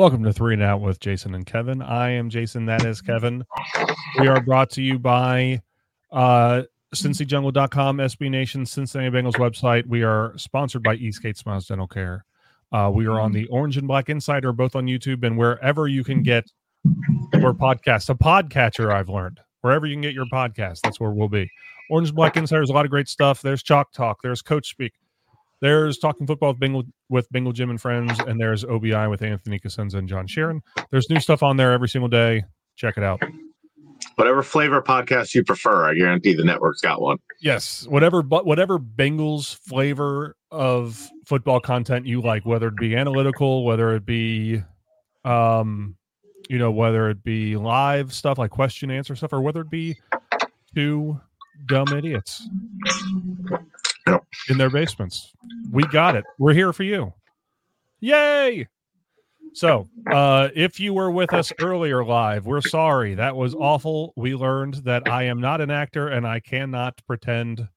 Welcome to Three and Out with Jason and Kevin. I am Jason. That is Kevin. We are brought to you by uh, CincyJungle.com, SB Nation, Cincinnati Bengals website. We are sponsored by Eastgate Smiles Dental Care. Uh, we are on the Orange and Black Insider, both on YouTube and wherever you can get your podcast. A podcatcher, I've learned. Wherever you can get your podcast, that's where we'll be. Orange and Black Insider is a lot of great stuff. There's Chalk Talk. There's Coach Speak. There's Talking Football with Bengal, with Bengal Jim and Friends, and there's OBI with Anthony Cosenza and John Sheeran. There's new stuff on there every single day. Check it out. Whatever flavor podcast you prefer, I guarantee the network's got one. Yes, whatever, but whatever Bengals flavor of football content you like, whether it be analytical, whether it be, um, you know, whether it be live stuff like question answer stuff, or whether it be two dumb idiots Yep. in their basements. We got it. We're here for you. Yay! So, uh, if you were with us earlier live, we're sorry. That was awful. We learned that I am not an actor and I cannot pretend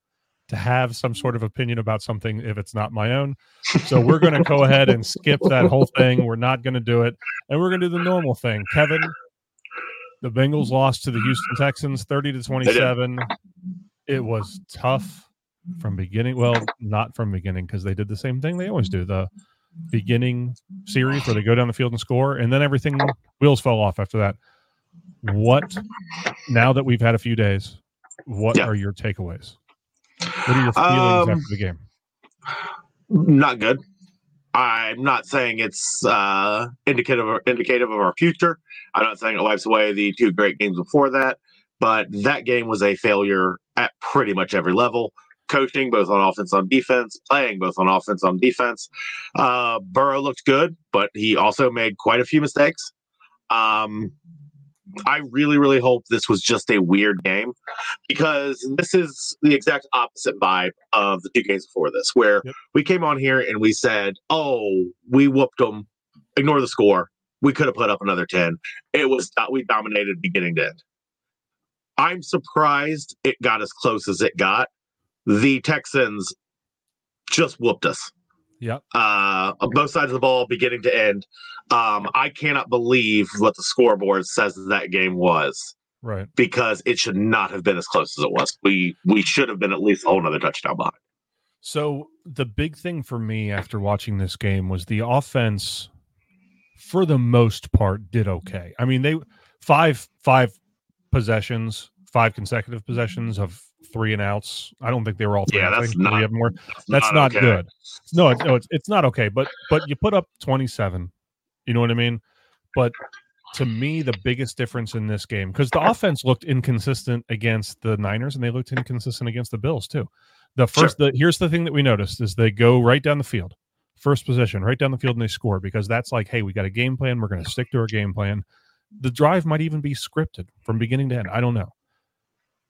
to have some sort of opinion about something if it's not my own. So, we're going to go ahead and skip that whole thing. We're not going to do it. And we're going to do the normal thing. Kevin, the Bengals lost to the Houston Texans 30 to 27. It was tough from beginning. Well, not from beginning because they did the same thing they always do. The beginning series where they go down the field and score, and then everything wheels fell off after that. What now that we've had a few days? What Yeah. are your takeaways? What are your feelings Um, after the game? Not good. I'm not saying it's uh, indicative or indicative of our future. I'm not saying it wipes away the two great games before that, but that game was a failure at pretty much every level. Coaching, both on offense on defense, playing both on offense on defense. Uh, Burrow looked good, but he also made quite a few mistakes. Um, I really, really hope this was just a weird game because this is the exact opposite vibe of the two games before this, where Yep. we came on here and we said, "Oh, we whooped them. Ignore the score. We could have put up another ten. It was we dominated beginning to end." I'm surprised it got as close as it got. The Texans just whooped us Yep. uh, both sides of the ball, beginning to end. Um, I cannot believe what the scoreboard says that game was Right. because it should not have been as close as it was. We we should have been at least a whole another touchdown behind. So the big thing for me after watching this game was the offense, for the most part, did okay. I mean, they five five possessions, five consecutive possessions of three and outs. I don't think they were all three. Yeah. That's not- were. That's not, okay. good. No, it's, no, it's it's not okay. But but you put up twenty seven. You know what I mean? But to me, the biggest difference in this game because the offense looked inconsistent against the Niners and they looked inconsistent against the Bills too. The first, the here's the thing that we noticed is they go right down the field, first possession, right down the field, and they score because that's like, hey, we got a game plan. We're going to stick to our game plan. The drive might even be scripted from beginning to end. I don't know.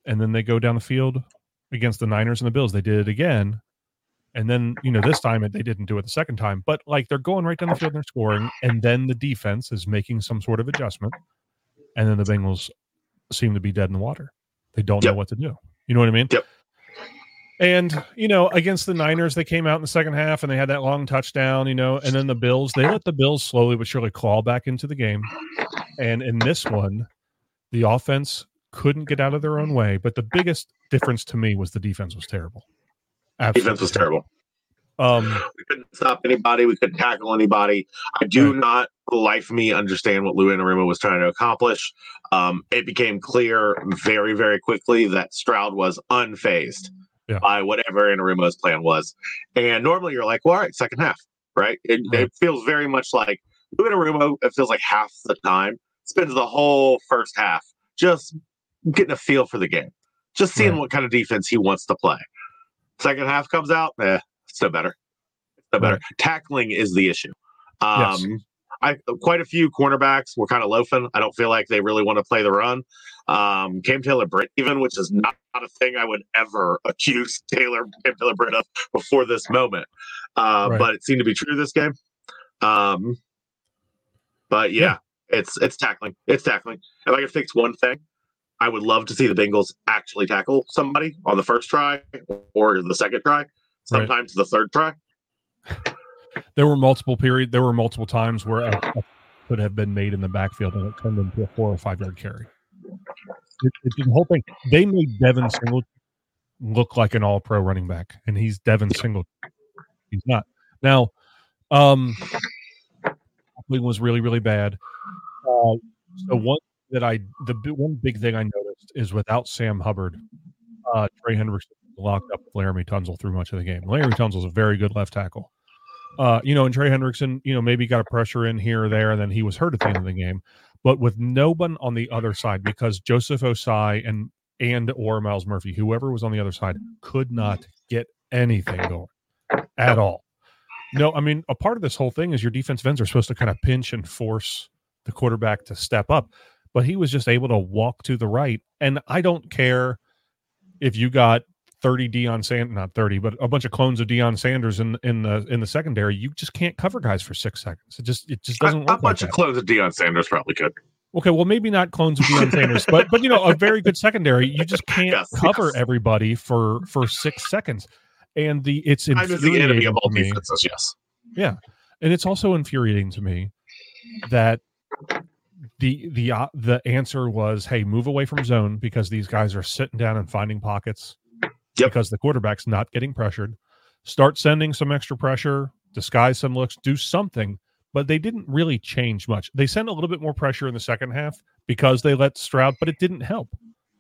And then they go down the field against the Niners and the Bills. They did it again. And then, you know, this time they didn't do it the second time, but like they're going right down the field and they're scoring. And then the defense is making some sort of adjustment. And then the Bengals seem to be dead in the water. They don't know what to do. You know what I mean? Yep. And, you know, against the Niners, they came out in the second half and they had that long touchdown, you know, and then the Bills, they let the Bills slowly but surely claw back into the game. And in this one, the offense couldn't get out of their own way. But the biggest difference to me was the defense was terrible. Absolutely. Defense was terrible. Um, we couldn't stop anybody. We couldn't tackle anybody. I do right. not, life me, understand what Lou Anarumo was trying to accomplish. Um, it became clear very, very quickly that Stroud was unfazed yeah. by whatever Anarumo's plan was. And normally you're like, well, all right, second half, right? It, right. it feels very much like Lou Anarumo, it feels like half the time, spends the whole first half just getting a feel for the game, just seeing right. what kind of defense he wants to play. Second half comes out, eh, it's no better. It's no better. Right. Tackling is the issue. Um, yes. I quite a few cornerbacks were kind of loafing. I don't feel like they really want to play the run. Um, Cam Taylor Britt, even which is not, not, a thing I would ever accuse Taylor Cam Taylor Britt of before this moment. Uh, right. But it seemed to be true this game. Um, but yeah, yeah, it's it's tackling. It's tackling. If I could fix one thing, I would love to see the Bengals actually tackle somebody on the first try or the second try, sometimes right. the third try. There were multiple period. There were multiple times where a, could have been made in the backfield and it turned into a four or five yard carry. It, it, the whole thing. They made Devin Singletary look like an all pro running back, and he's Devin Singletary. He's not. Now, um, was really really bad. Uh, so one that I the one big thing I noticed is without Sam Hubbard, uh, Trey Hendrickson locked up with Laremy Tunsil through much of the game. Tunsil is a very good left tackle. Uh, you know, and Trey Hendrickson, you know, maybe got a pressure in here or there, and then he was hurt at the end of the game. But with no one on the other side, because Joseph Ossai and and or Myles Murphy, whoever was on the other side, could not get anything going at all. No, I mean, a part of this whole thing is your defense ends are supposed to kind of pinch and force the quarterback to step up, but he was just able to walk to the right. And I don't care if you got 30 Deion Sanders, not 30, but a bunch of clones of Deion Sanders in in the in the secondary, you just can't cover guys for six seconds. It just it just doesn't. A, a bunch like of clones of Deion Sanders probably could. Okay, well maybe not clones of Deion Sanders, but but you know a very good secondary. You just can't yes, cover yes. everybody for for six seconds, and the it's infuriating the enemy of all defenses. Yes, yeah, and it's also infuriating to me that the the uh, the answer was, hey, move away from zone because these guys are sitting down and finding pockets yep. because the quarterback's not getting pressured. Start sending some extra pressure, disguise some looks, do something. But they didn't really change much. They sent a little bit more pressure in the second half because they let Stroud, but it didn't help.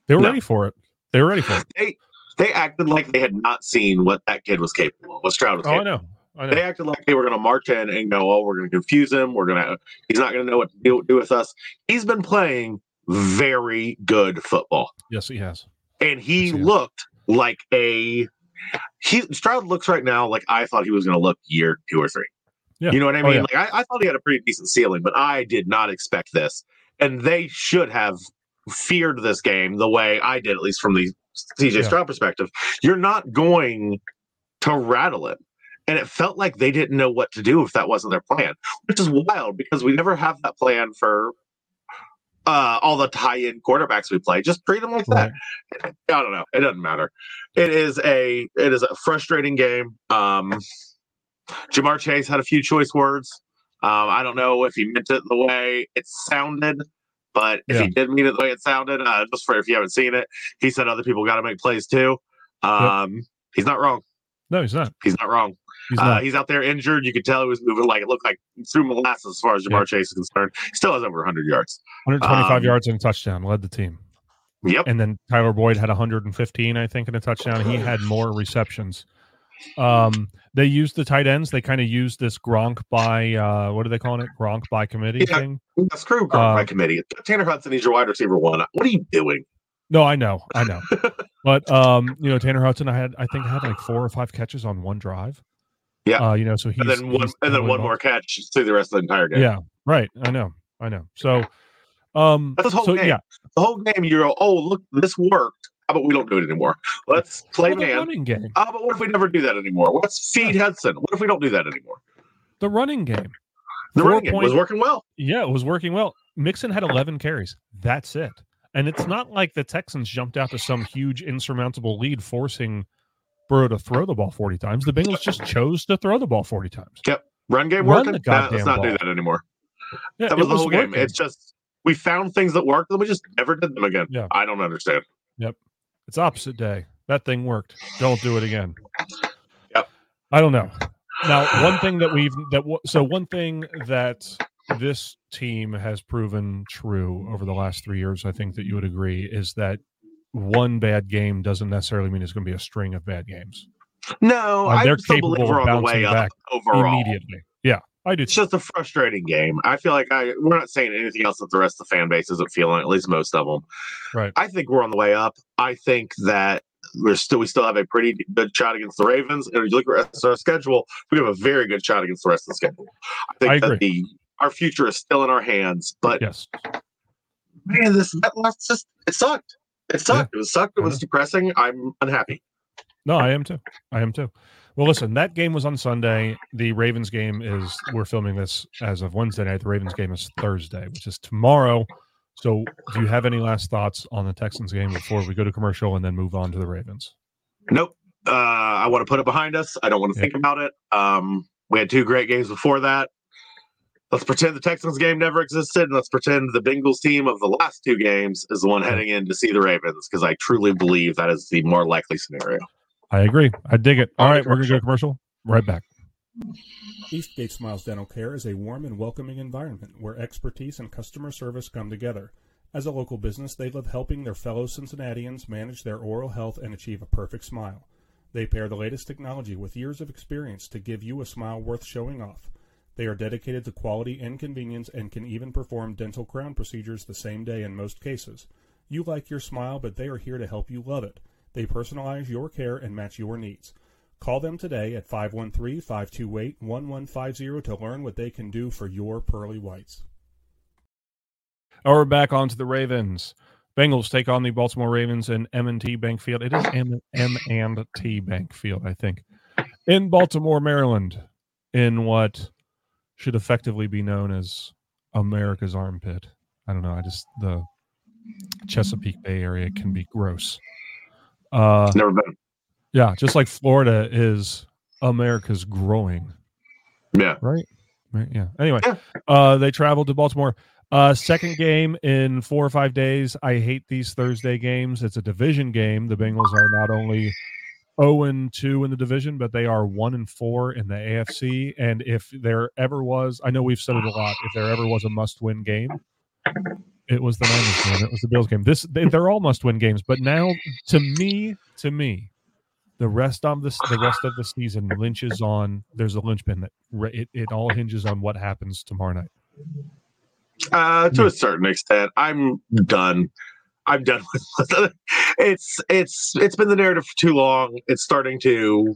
They were no. ready for it. They were ready for it. They they acted like they had not seen what that kid was capable of, what Stroud was oh, capable I know. They acted like they were going to march in and go, "Oh, we're going to confuse him. We're going to. He's not going to know what to do, do with us." He's been playing very good football. Yes, he has. And he yes, he looked like a he Stroud looks right now like I thought he was going to look year two or three. Yeah. You know what I oh, mean? Oh, yeah. Like I, I, thought he had a pretty decent ceiling, but I did not expect this. And they should have feared this game the way I did, at least from the CJ yeah. Stroud perspective. You're not going to rattle it. And it felt like they didn't know what to do if that wasn't their plan, which is wild because we never have that plan for uh, all the tie-in quarterbacks we play. Just treat them like that. I don't know. It doesn't matter. It is a it is a frustrating game. Um, Ja'Marr Chase had a few choice words. Um, I don't know if he meant it the way it sounded, but if yeah. he did mean it the way it sounded, uh, just for if you haven't seen it, he said other people got to make plays too. Um, yep. He's not wrong. No, he's not. He's not wrong. He's, uh, he's, out there injured. You could tell he was moving like it looked like through molasses as far as Ja'Marr Chase is concerned. He still has over 100 yards. 125 um, yards and a touchdown, led the team. Yep. And then Tyler Boyd had 115, I think, in a touchdown. He had more receptions. Um, they used the tight ends. They kind of used this Gronk by uh, what are they calling it? Gronk by committee yeah, thing. Screw Gronk uh, by committee. Tanner Hudson, he's your wide receiver one. What are you doing? No, I know, I know. but um, you know, Tanner Hudson, I had I think had like four or five catches on one drive. Yeah, uh, you know, so he's and then one and then one more catch through the rest of the entire game. Yeah, right. I know, I know. So, um, that's the whole so, game. Yeah, the whole game. You're oh look, this worked. How about we don't do it anymore? Let's play well, man. Running game. How about what if we never do that anymore? Let's feed. Hudson. What if we don't do that anymore? The running game. The Four running game point, was working well. Yeah, it was working well. Mixon had 11 carries. That's it. And it's not like the Texans jumped out to some huge insurmountable lead, forcing Burrow to throw the ball 40 times. The Bengals just chose to throw the ball 40 times. Yep. Run game Run working. Goddamn let's not ball. do that anymore. Yeah, that was the whole game. It's just we found things that worked, and we just never did them again. Yeah. I don't understand. Yep. It's opposite day. That thing worked. Don't do it again. Yep. I don't know. Now, one thing that we've that w- so one thing that this team has proven true over the last three years, I think that you would agree, is that one bad game doesn't necessarily mean it's going to be a string of bad games. No, Uh, they're still capable believe we're of the bouncing way back overall. Immediately, yeah, I do. It's just a frustrating game. I feel like I we're not saying anything else that the rest of the fan base isn't feeling. At least most of them. Right. I think we're on the way up. I think that we're still we still have a pretty good shot against the Ravens, and if you look at the rest of our schedule, we have a very good shot against the rest of the schedule. I think I that the our future is still in our hands. But Yes, man, this that last just it sucked. It sucked. It was sucked. It was depressing. I'm unhappy. no, I am too. I am too. Well, listen, that game was on Sunday. The Ravens game is we're filming this as of Wednesday night. The Ravens game is Thursday, which is tomorrow. So, do you have any last thoughts on the Texans game before we go to commercial and then move on to the Ravens? Nope. Uh, I want to put it behind us. I don't want to Yeah. think about it. Um, we had two great games before that. Let's pretend the Texans game never existed, and let's pretend the Bengals team of the last two games is the one heading in to see the Ravens, because I truly believe that is the more likely scenario. I agree. I dig it. All On to right, we're going to go to commercial. Right back. Eastgate Smiles Dental Care is a warm and welcoming environment where expertise and customer service come together. As a local business, they love helping their fellow Cincinnatians manage their oral health and achieve a perfect smile. They pair the latest technology with years of experience to give you a smile worth showing off. They are dedicated to quality and convenience and can even perform dental crown procedures the same day in most cases. You like your smile, but they are here to help you love it. They personalize your care and match your needs. Call them today at 513 528 1150 to learn what they can do for your pearly whites. Or we're back onto the Ravens. Bengals take on the Baltimore Ravens in M&T Bank Field. It is M and T Bank Field, I think, in Baltimore, Maryland, in what should effectively be known as America's armpit. I don't know. I just the Chesapeake Bay area can be gross. Uh, Never been. yeah, just like Florida is America's growing Yeah. right? Right. Yeah. Anyway, Yeah. uh, they traveled to Baltimore. Uh, second game in four or five days. I hate these Thursday games. It's a division game. The Bengals are not only 0 and 2 in the division, but they are 1 and 4 in the AFC. And if there ever was, I know we've said it a lot, if there ever was a must win game, it was the Niners game. It was the Bills game. This they, they're all must win games, but now to me, to me, the rest of this the rest of the season lynches on there's a linchpin that it, it all hinges on what happens tomorrow night. Uh, to a certain extent, I'm done. I'm done with it's it's it's been the narrative for too long. It's starting to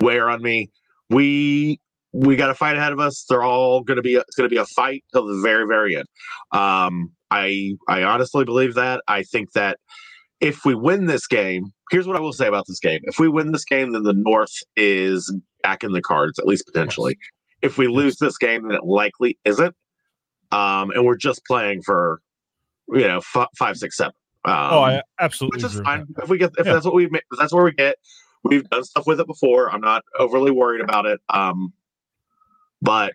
wear on me. We we got a fight ahead of us. They're all going to be it's going to be a fight till the very very end. Um, I I honestly believe that. I think that if we win this game, here's what I will say about this game: if we win this game, then the North is back in the cards, at least potentially. If we lose this game, then it likely isn't um, and we're just playing for you know f- five, six, seven. Um, oh, I absolutely which is fine. If we get if Yeah. that's what we ma- if that's where we get. We've done stuff with it before. I'm not overly worried about it. Um, but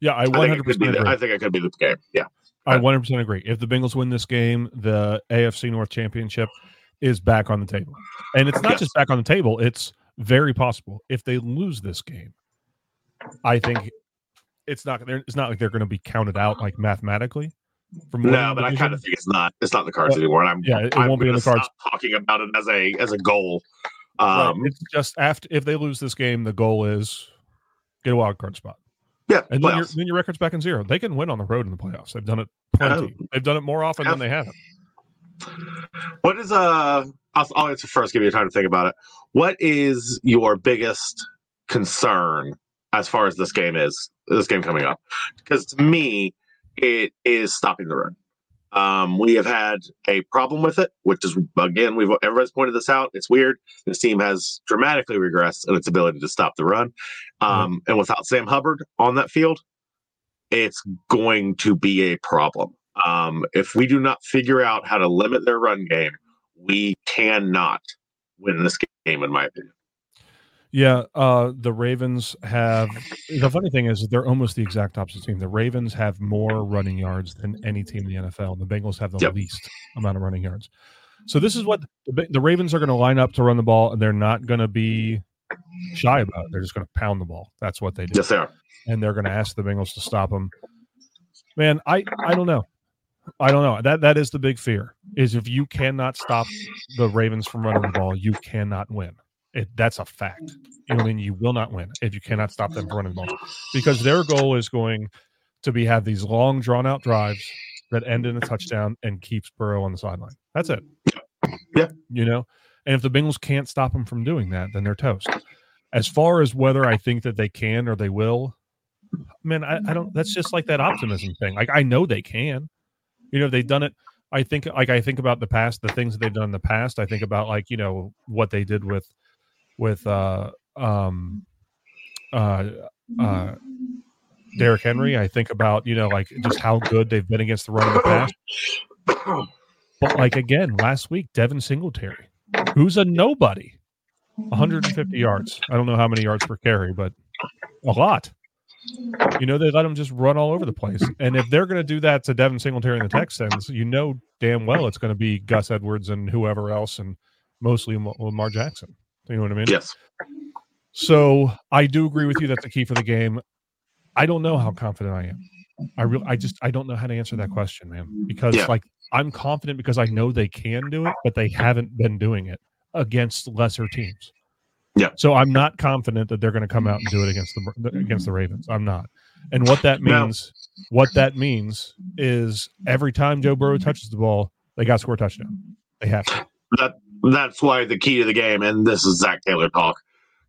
Yeah, I I think, it 100 could be percent. I think it could be the game. Yeah, I 100 percent agree. If the Bengals win this game, the AFC North Championship is back on the table, and it's not Yes. just back on the table. It's very possible if they lose this game. I think it's not. they're- It's not like they're going to be counted out like mathematically. From winning no, the but I kind of think it's not. It's not in the cards But- anymore. And I'm yeah, it, it I'm won't be in the cards. talking about it as a as a goal. Right. Um, It's just after if they lose this game, the goal is get a wild card spot, yeah, and then your, then your record's back in zero. They can win on the road in the playoffs. They've done it plenty. They've done it more often than they haven't. What is uh? I'll, I'll answer first. Give you time to think about it. What is your biggest concern as far as this game is? This game coming up, because to me, it is stopping the run. Um, we have had a problem with it, which is again we've everybody's pointed this out. It's weird. This team has dramatically regressed in its ability to stop the run, um, and without Sam Hubbard on that field, it's going to be a problem. Um, if we do not figure out how to limit their run game, we cannot win this game, in my opinion. Yeah, uh, the Ravens have. The funny thing is, they're almost the exact opposite team. The Ravens have more running yards than any team in the NFL. And the Bengals have the Yep. least amount of running yards. So this is what the, the Ravens are going to line up to run the ball, and they're not going to be shy about it. They're just going to pound the ball. That's what they do, Yes, they are. and they're going to ask the Bengals to stop them. Man, I I don't know. I don't know. That that is the big fear. Is if you cannot stop the Ravens from running the ball, you cannot win. It, that's a fact. You know I mean? You will not win if you cannot stop them from running the ball because their goal is going to be have these long, drawn out drives that end in a touchdown and keeps Burrow on the sideline. That's it. Yeah. You know, and if the Bengals can't stop them from doing that, then they're toast. As far as whether I think that they can or they will, man, I, I don't. That's just like that optimism thing. Like I know they can. You know, they've done it. I think like I think about the past, the things that they've done in the past. I think about like you know what they did with with uh um uh uh Derrick Henry. I think about you know like just how good they've been against the run in the past. But like again, last week, Devin Singletary, who's a nobody, 150 yards. I don't know how many yards per carry, but a lot. You know, they let him just run all over the place. And if they're going to do that to Devin Singletary and the Texans, you know damn well it's going to be Gus Edwards and whoever else, and mostly Lam- Lamar Jackson. You know what I mean? Yes. So I do agree with you. That's the key for the game. I don't know how confident I am. I really, I just, I don't know how to answer that question, man. Because Yeah. like I'm confident because I know they can do it, but they haven't been doing it against lesser teams. Yeah. So I'm not confident that they're going to come out and do it against the against the Ravens. I'm not. And what that No. means, what that means is every time Joe Burrow touches the ball, they got to score a touchdown. They have to. That that's why the key to the game, and this is Zac Taylor talk.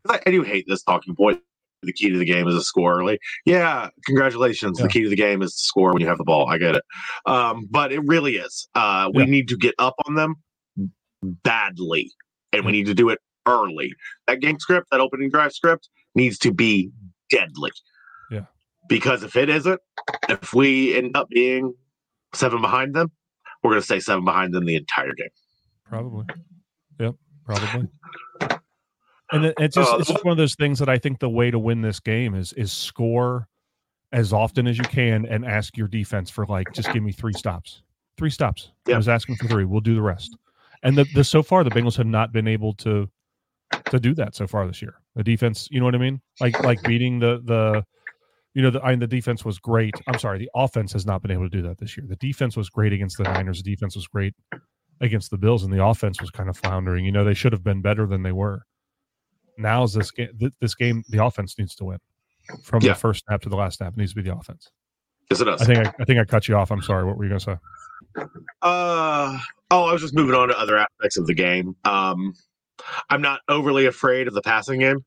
I, I do hate this talking point. The key to the game is a score early. Yeah, congratulations. Yeah. The key to the game is to score when you have the ball. I get it, um, but it really is. Uh, we Yeah. need to get up on them badly, and we need to do it early. That game script, that opening drive script, needs to be deadly. Yeah. Because if it isn't, if we end up being seven behind them, we're going to stay seven behind them the entire game. Probably. Yep. Probably. And it, it's just Uh, it's just one of those things that I think the way to win this game is is score as often as you can and ask your defense for like just give me three stops. Three stops. I was asking for three. We'll do the rest. And the, the so far the Bengals have not been able to to do that so far this year. The defense, you know what I mean? Like like beating the the you know the I mean, the defense was great. I'm sorry, the offense has not been able to do that this year. The defense was great against the Niners. The defense was great against the Bills, and the offense was kind of floundering. You know, they should have been better than they were. Now is this game? Th- this game, the offense needs to win from Yeah. the first snap to the last snap. It needs to be the offense. Yes, it does. I think I, I think I cut you off. I'm sorry. What were you going to say? Uh oh, I was just moving on to other aspects of the game. Um, I'm not overly afraid of the passing game.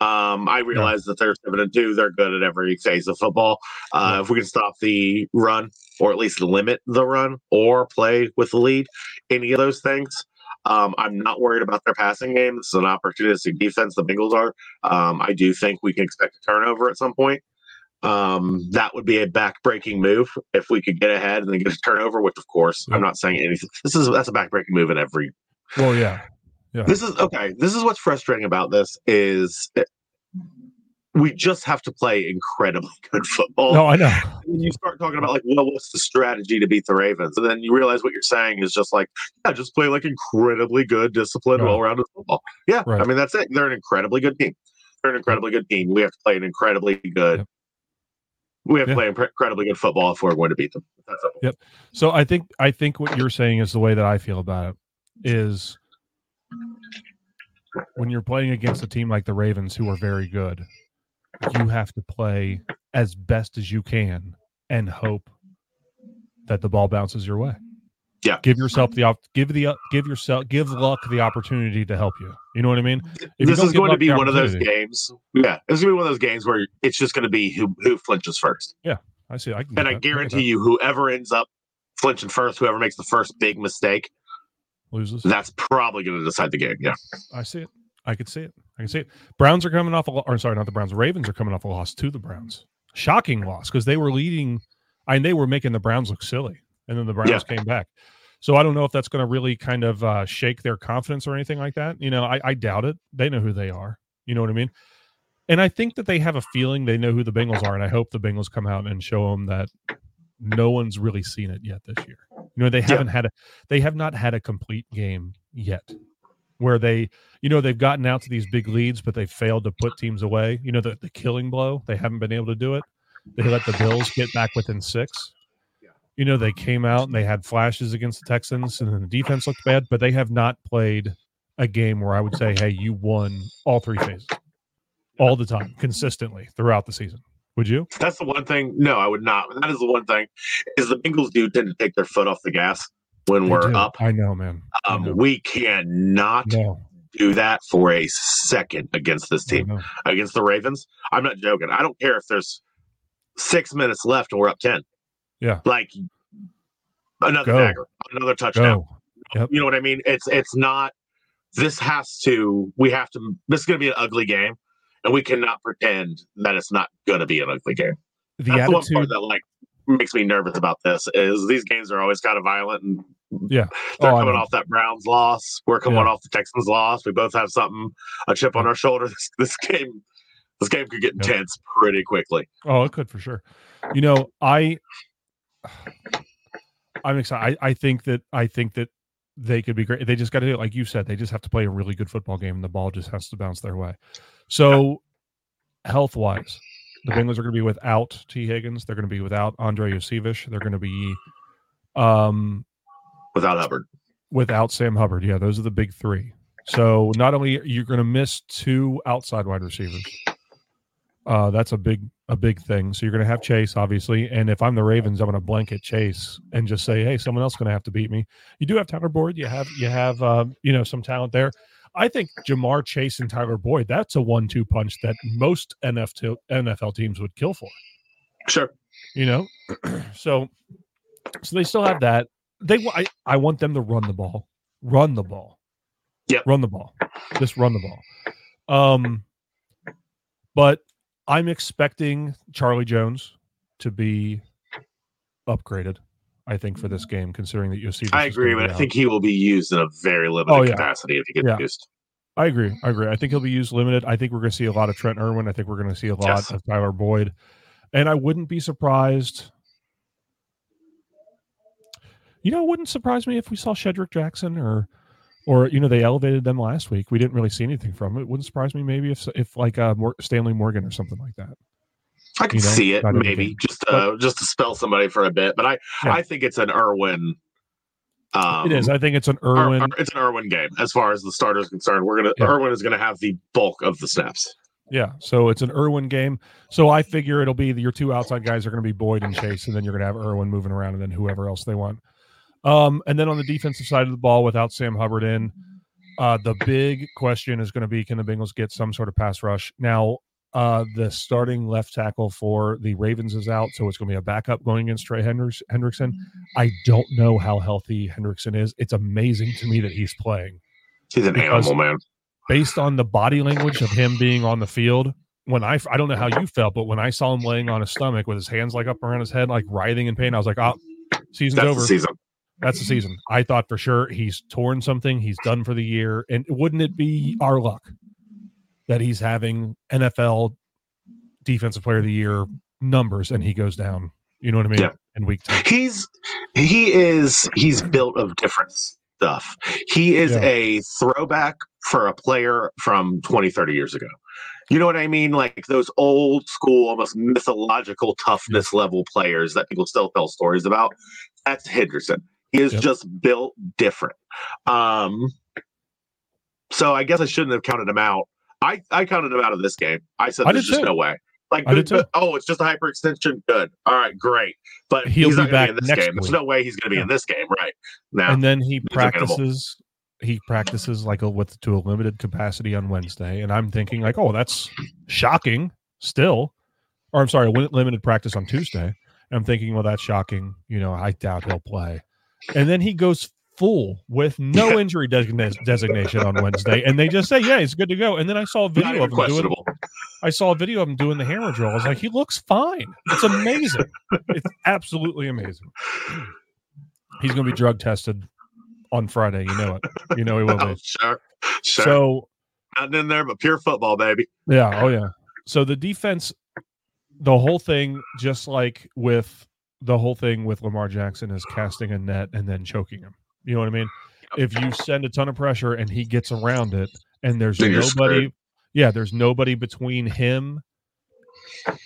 Um, I realize that they're seven and two. They're good at every phase of football. Uh, Yeah. If we can stop the run, or at least limit the run, or play with the lead, any of those things, um, I'm not worried about their passing game. This is an opportunistic defense. The Bengals are. Um, I do think we can expect a turnover at some point. Um, that would be a back-breaking move if we could get ahead and then get a turnover. Which, of course, I'm not saying anything. This is that's a back-breaking move in every Well, yeah, this is okay. This is what's frustrating about this is it- we just have to play incredibly good football. no, I know. When you start talking about like, well, what's the strategy to beat the Ravens, and then you realize what you're saying is just like, yeah, just play like incredibly good, disciplined, Right. well-rounded football. Yeah, Right. I mean that's it. They're an incredibly good team. They're an incredibly good team. We have to play an incredibly good. Yep. We have to Yeah. play incredibly good football if we're going to beat them. That's simple. Yep. So I think I think what you're saying is the way that I feel about it is when you're playing against a team like the Ravens who are very good, you have to play as best as you can and hope that the ball bounces your way. Yeah. Give yourself the op- give the give yourself give luck the opportunity to help you. You know what I mean? If this is going to be one of those games. Yeah, this is going to be one of those games where it's just going to be who who flinches first. Yeah, I see. I can And I that. get guarantee that. you, whoever ends up flinching first, whoever makes the first big mistake, loses. that's probably going to decide the game. Yeah. I see it. I could see it. I can see it. Browns are coming off a or sorry, not the Browns. Ravens are coming off a loss to the Browns. Shocking loss because they were leading. I mean, they were making the Browns look silly, and then the Browns Yeah. came back. So I don't know if that's going to really kind of uh, shake their confidence or anything like that. You know, I, I doubt it. They know who they are. You know what I mean? And I think that they have a feeling they know who the Bengals are, and I hope the Bengals come out and show them that no one's really seen it yet this year. You know, they haven't yeah. had a they have not had a complete game yet where they, you know, they've gotten out to these big leads, but they failed to put teams away. You know, the, the killing blow, they haven't been able to do it. They let the Bills get back within six. You know, they came out and they had flashes against the Texans, and then the defense looked bad, but they have not played a game where I would say, hey, you won all three phases all the time, consistently throughout the season. Would you? That's the one thing. No, I would not. That is the one thing. Is the Bengals do tend to take their foot off the gas when they we're do. up. I know, man. I um, know. We cannot no. do that for a second against this team, against the Ravens. I'm not joking. I don't care if there's six minutes left and we're up 10. Yeah. Like another Go. dagger, another touchdown. Yep. You know what I mean? It's it's not this has to we have to this is gonna be an ugly game and we cannot pretend that it's not gonna be an ugly game. The That's attitude, the one part that like makes me nervous about this is these games are always kind of violent and yeah. They're oh, coming off that browns loss. We're coming yeah. off the texans loss. We both have something a chip on our shoulder. This, this game this game could get intense yep. pretty quickly. Oh it could for sure. You know i i'm excited I, I think that i think that they could be great. They just got to do it. Like you said they just have to play a really good football game and the ball just has to bounce their way. So health wise the Bengals are going to be without Tee Higgins. They're going to be without Andre Iosivas. They're going to be um, without Hubbard. Without Sam Hubbard. Yeah, those are the big three. So not only you're going to miss two outside wide receivers. Uh, that's a big a big thing. So you're going to have Chase, obviously, and if I'm the Ravens, I'm going to blanket Chase and just say, hey, someone else is going to have to beat me. You do have Tyler Boyd. You have you have uh, you know some talent there. I think Ja'Marr Chase and Tyler Boyd, that's a one two punch that most NFL, NFL teams would kill for. Sure. You know? so so they still have that. They I, I want them to run the ball. Run the ball. Yeah. Run the ball. Just run the ball. Um but I'm expecting Charlie Jones to be upgraded. I think, for this game, considering that you'll see. I agree, but I think he will be used in a very limited oh, yeah. capacity if he gets yeah. used. I agree. I agree. I think he'll be used limited. I think we're going to see a lot of Trent Irwin. I think we're going to see a lot yes. of Tyler Boyd, and I wouldn't be surprised. You know, it wouldn't surprise me if we saw Shedrick Jackson or, or you know, they elevated them last week. We didn't really see anything from it. it wouldn't surprise me maybe if if like uh, Stanley Morgan or something like that. I can you know, see it maybe just uh, just to spell somebody for a bit, but I yeah. I think it's an Irwin. Um, it is. I think it's an Irwin. it's an Irwin game as far as the starter is concerned. We're gonna yeah. Irwin is gonna have the bulk of the snaps. Yeah, so it's an Irwin game. So I figure it'll be your two outside guys are going to be Boyd and Chase, and then you're going to have Irwin moving around, and then whoever else they want. Um, and then on the defensive side of the ball, without Sam Hubbard in, uh, the big question is going to be: Can the Bengals get some sort of pass rush? Now, uh, the starting left tackle for the Ravens is out, so it's going to be a backup going against Trey Hendricks, Hendrickson. I don't know how healthy Hendrickson is. It's amazing to me that he's playing. He's an animal, man. Based on the body language of him being on the field, when I I don't know how you felt, but when I saw him laying on his stomach with his hands like up around his head, like writhing in pain, I was like, "Oh, season's That's over." season. That's the season. I thought for sure he's torn something. He's done for the year, and wouldn't it be our luck that he's having NFL defensive player of the year numbers and he goes down. You know what I mean? Yeah. In week 10. He's he is he's built of different stuff. He is yeah. a throwback for a player from 20, 30 years ago. You know what I mean? Like those old school, almost mythological toughness level players that people still tell stories about. That's Hendrickson. He is yep. just built different. Um, so I guess I shouldn't have counted him out I, I counted him out of this game. I said, I "There's just too. no way." Like, good, good, oh, it's just a hyperextension. Good. All right, great. But he'll he's not be back be in this game. Week. There's no way he's going to be yeah. in this game, right now. And then he practices. He practices like a, with to a limited capacity on Wednesday, and I'm thinking like, oh, that's shocking. Still, or I'm sorry, limited practice on Tuesday. And I'm thinking, well, that's shocking. You know, I doubt he'll play. And then he goes full with no injury designation on Wednesday, and they just say, "Yeah, he's good to go." And then I saw a video of him doing. I saw a video of him doing the hammer drill. I was like, "He looks fine. It's amazing. it's absolutely amazing." He's going to be drug tested on Friday. You know it. You know he will be. Oh, sure. Sure. So Nothing in there but pure football, baby. Yeah. Oh yeah. So the defense, the whole thing, just like with the whole thing with Lamar Jackson, is casting a net and then choking him. You know what I mean? If you send a ton of pressure and he gets around it, and there's Then nobody, yeah, there's nobody between him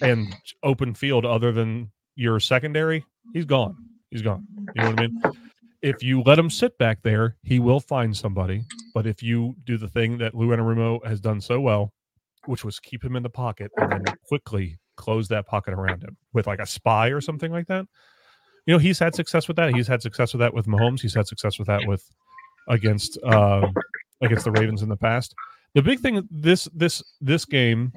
and open field other than your secondary, he's gone. He's gone. You know what I mean? If you let him sit back there, he will find somebody. But if you do the thing that Lou Anarumo has done so well, which was keep him in the pocket and then quickly close that pocket around him with like a spy or something like that. You know, he's had success with that. He's had success with that with Mahomes. He's had success with that with against uh, against the Ravens in the past. The big thing this this this game,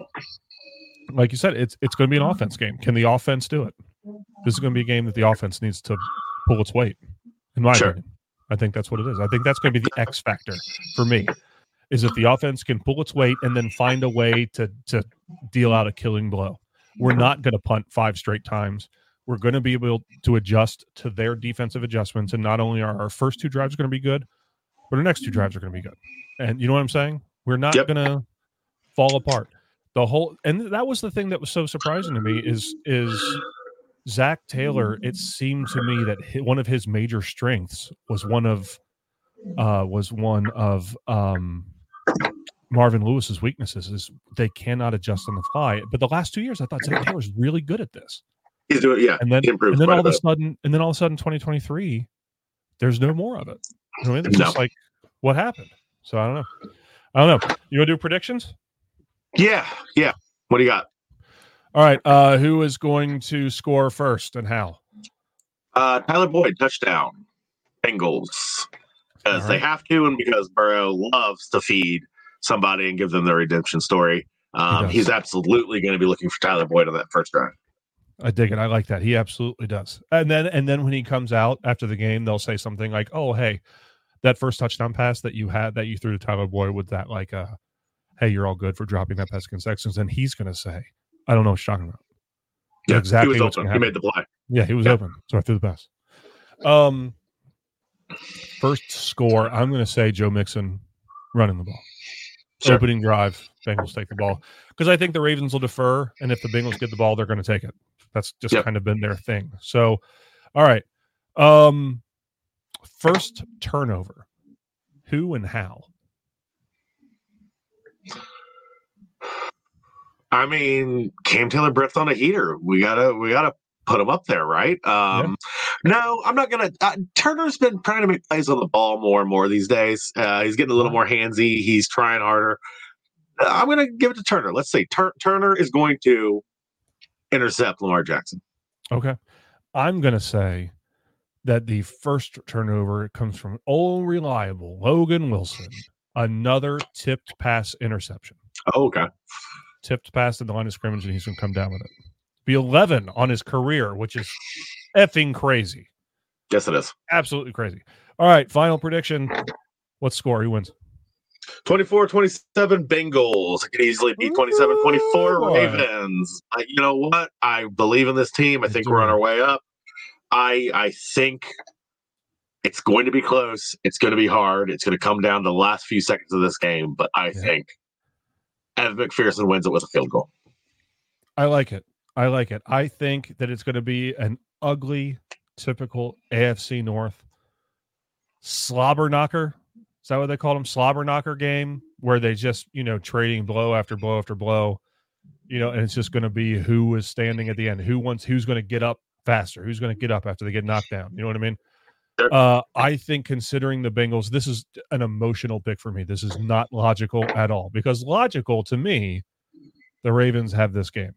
like you said, it's it's going to be an offense game. Can the offense do it? This is going to be a game that the offense needs to pull its weight. In my Sure. opinion, I think that's what it is. I think that's going to be the X factor for me. Is if the offense can pull its weight and then find a way to to deal out a killing blow. We're not going to punt five straight times. We're going to be able to adjust to their defensive adjustments, and not only are our first two drives going to be good, but our next two drives are going to be good. And you know what I'm saying? We're not Yep. going to fall apart. The whole and that was the thing that was so surprising to me is is Zac Taylor. It seemed to me that one of his major strengths was one of uh was one of um Marvin Lewis's weaknesses is they cannot adjust on the fly. But the last two years, I thought Zac Taylor's really good at this. He's doing yeah. And then and then all of a sudden, and then all of a sudden, 2023, there's no more of it. You know I mean? It's No. just like what happened. So I don't know. I don't know. You want to do predictions? Yeah, yeah. What do you got? All right. Uh, who is going to score first and how? Uh, Tyler Boyd touchdown, Bengals, because All they have to, and because Burrow loves to feed somebody and give them their redemption story. Um, does. he's absolutely going to be looking for Tyler Boyd on that first drive. I dig it. I like that. He absolutely does. And then and then when he comes out after the game, they'll say something like, "Oh, hey, that first touchdown pass that you had that you threw to Tyler Boyd with that like uh hey, you're all good for dropping that pass against Texans." And he's going to say, "I don't know what you're talking about." Yeah, exactly he was open. He made the play. Yeah, he was Yeah. open, so I threw the pass. Um, first score, I'm going to say Joe Mixon running the ball. Sure. Opening drive, Bengals take the ball because I think the Ravens will defer, and if the Bengals get the ball, they're going to take it. That's just Yep. kind of been their thing. So, all right, um, first turnover, who and how? I mean, Cam Taylor Britt's on a heater. We gotta we gotta put him up there, right? Um, No, I'm not gonna. Uh, Turner's been trying to make plays on the ball more and more these days. Uh, he's getting a little more handsy. He's trying harder. Uh, I'm gonna give it to Turner. Let's say Tur- Turner is going to intercept Lamar Jackson. Okay, I'm going to say that the first turnover comes from old reliable Logan Wilson, another tipped pass interception. Oh, okay. tipped past the line of scrimmage and he's going to come down with it. Be 11 on his career, which is effing crazy. Yes, it is. Absolutely crazy. All right, final prediction. What score? Who wins? 24 27 Bengals. I could easily be 27 24 Ravens. Uh, you know what? I believe in this team. I think we're on our way up. I I think it's going to be close. It's going to be hard. It's going to come down to the last few seconds of this game. But I Yeah. think Evan McPherson wins it with a field goal. I like it. I like it. I think that it's going to be an ugly, typical AFC North slobber knocker. Is that what they called them? Slobber knocker game where they just, you know, trading blow after blow after blow, you know, and it's just going to be who is standing at the end, who wants, who's going to get up faster, who's going to get up after they get knocked down. You know what I mean? Uh, I think considering the Bengals, this is an emotional pick for me. This is not logical at all because logical to me, the Ravens have this game.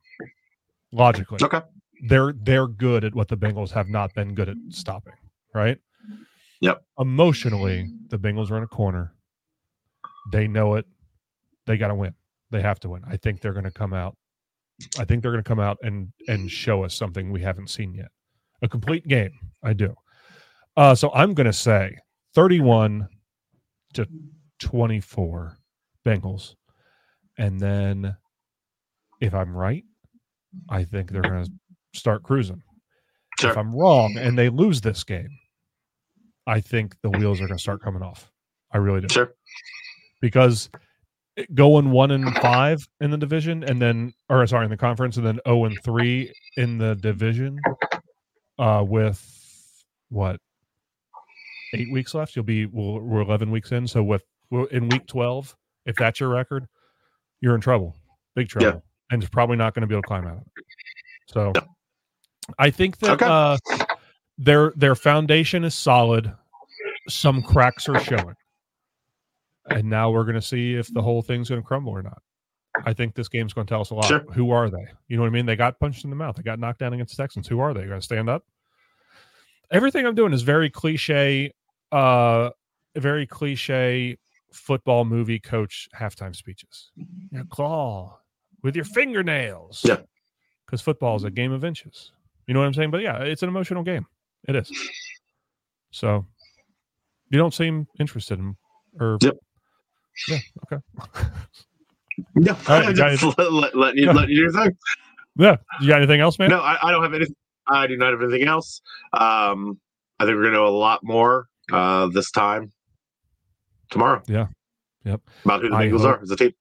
Logically, Okay. they're they're good at what the Bengals have not been good at stopping. Right. Yep. Emotionally, the Bengals are in a corner. They know it. They got to win. They have to win. I think they're going to come out. I think they're going to come out and and show us something we haven't seen yet. A complete game. I do. Uh, so I'm going to say 31 to 24 Bengals. And then if I'm right, I think they're going to start cruising. Sure. If I'm wrong and they lose this game, I think the wheels are going to start coming off. I really do Sure. because going one and five in the division, and then, or sorry, in the conference, and then zero and three in the division, uh, with what eight weeks left. You'll be we're, we're eleven weeks in, so with in week twelve, if that's your record, you're in trouble, big trouble, yeah. And it's probably not going to be able to climb out of it. So, I think that okay. uh, their their foundation is solid. Some cracks are showing and now we're going to see if the whole thing's going to crumble or not. I think this game's going to tell us a lot. Sure. Who are they? You know what I mean? They got punched in the mouth. They got knocked down against the Texans. Who are they? Going to stand up? Everything I'm doing is very cliche, uh, very cliche football movie coach halftime speeches. You know, claw with your fingernails. Yeah. Because football is a game of inches. You know what I'm saying? But yeah, it's an emotional game. It is. So you don't seem interested in or yep. Yeah. Okay. no, right, just let, let, let, you, let you do your thing. Yeah. You got anything else, man? No, I, I don't have anything. I do not have anything else. Um, I think we're going to know a lot more uh, this time tomorrow. Yeah. Yep. About who the Bengals are as a team.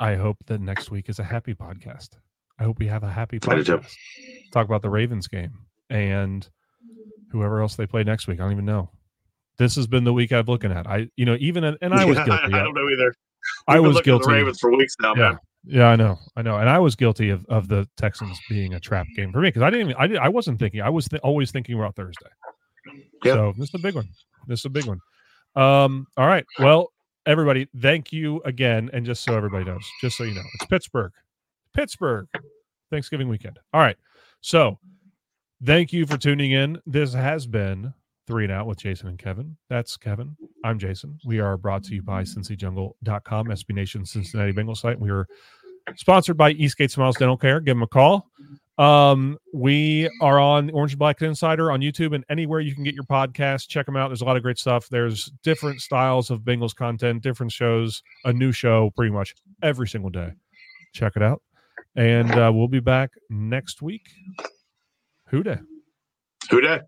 I hope that next week is a happy podcast. I hope we have a happy podcast. Talk about the Ravens game and whoever else they play next week. I don't even know. This has been the week I've looking at. I, you know, even and I was guilty. I, I don't know either. We've I was guilty. Ravens for weeks now, yeah. man. Yeah, I know, I know, and I was guilty of, of the Texans being a trap game for me because I didn't, even, I did, I wasn't thinking. I was th- always thinking about Thursday. Yep. So this is a big one. This is a big one. Um, all right. Well, everybody, thank you again, and just so everybody knows, just so you know, it's Pittsburgh, Pittsburgh, Thanksgiving weekend. All right. So, thank you for tuning in. This has been Three and Out with Jason and Kevin. That's Kevin. I'm Jason. We are brought to you by CincyJungle.com, SB Nation Cincinnati Bengals site. We are sponsored by Eastgate Smiles Dental Care. Give them a call. Um, we are on Orange and Black Insider on YouTube and anywhere you can get your podcast. Check them out. There's a lot of great stuff. There's different styles of Bengals content, different shows, a new show pretty much every single day. Check it out. And uh, we'll be back next week. Who Dey? Who Dey?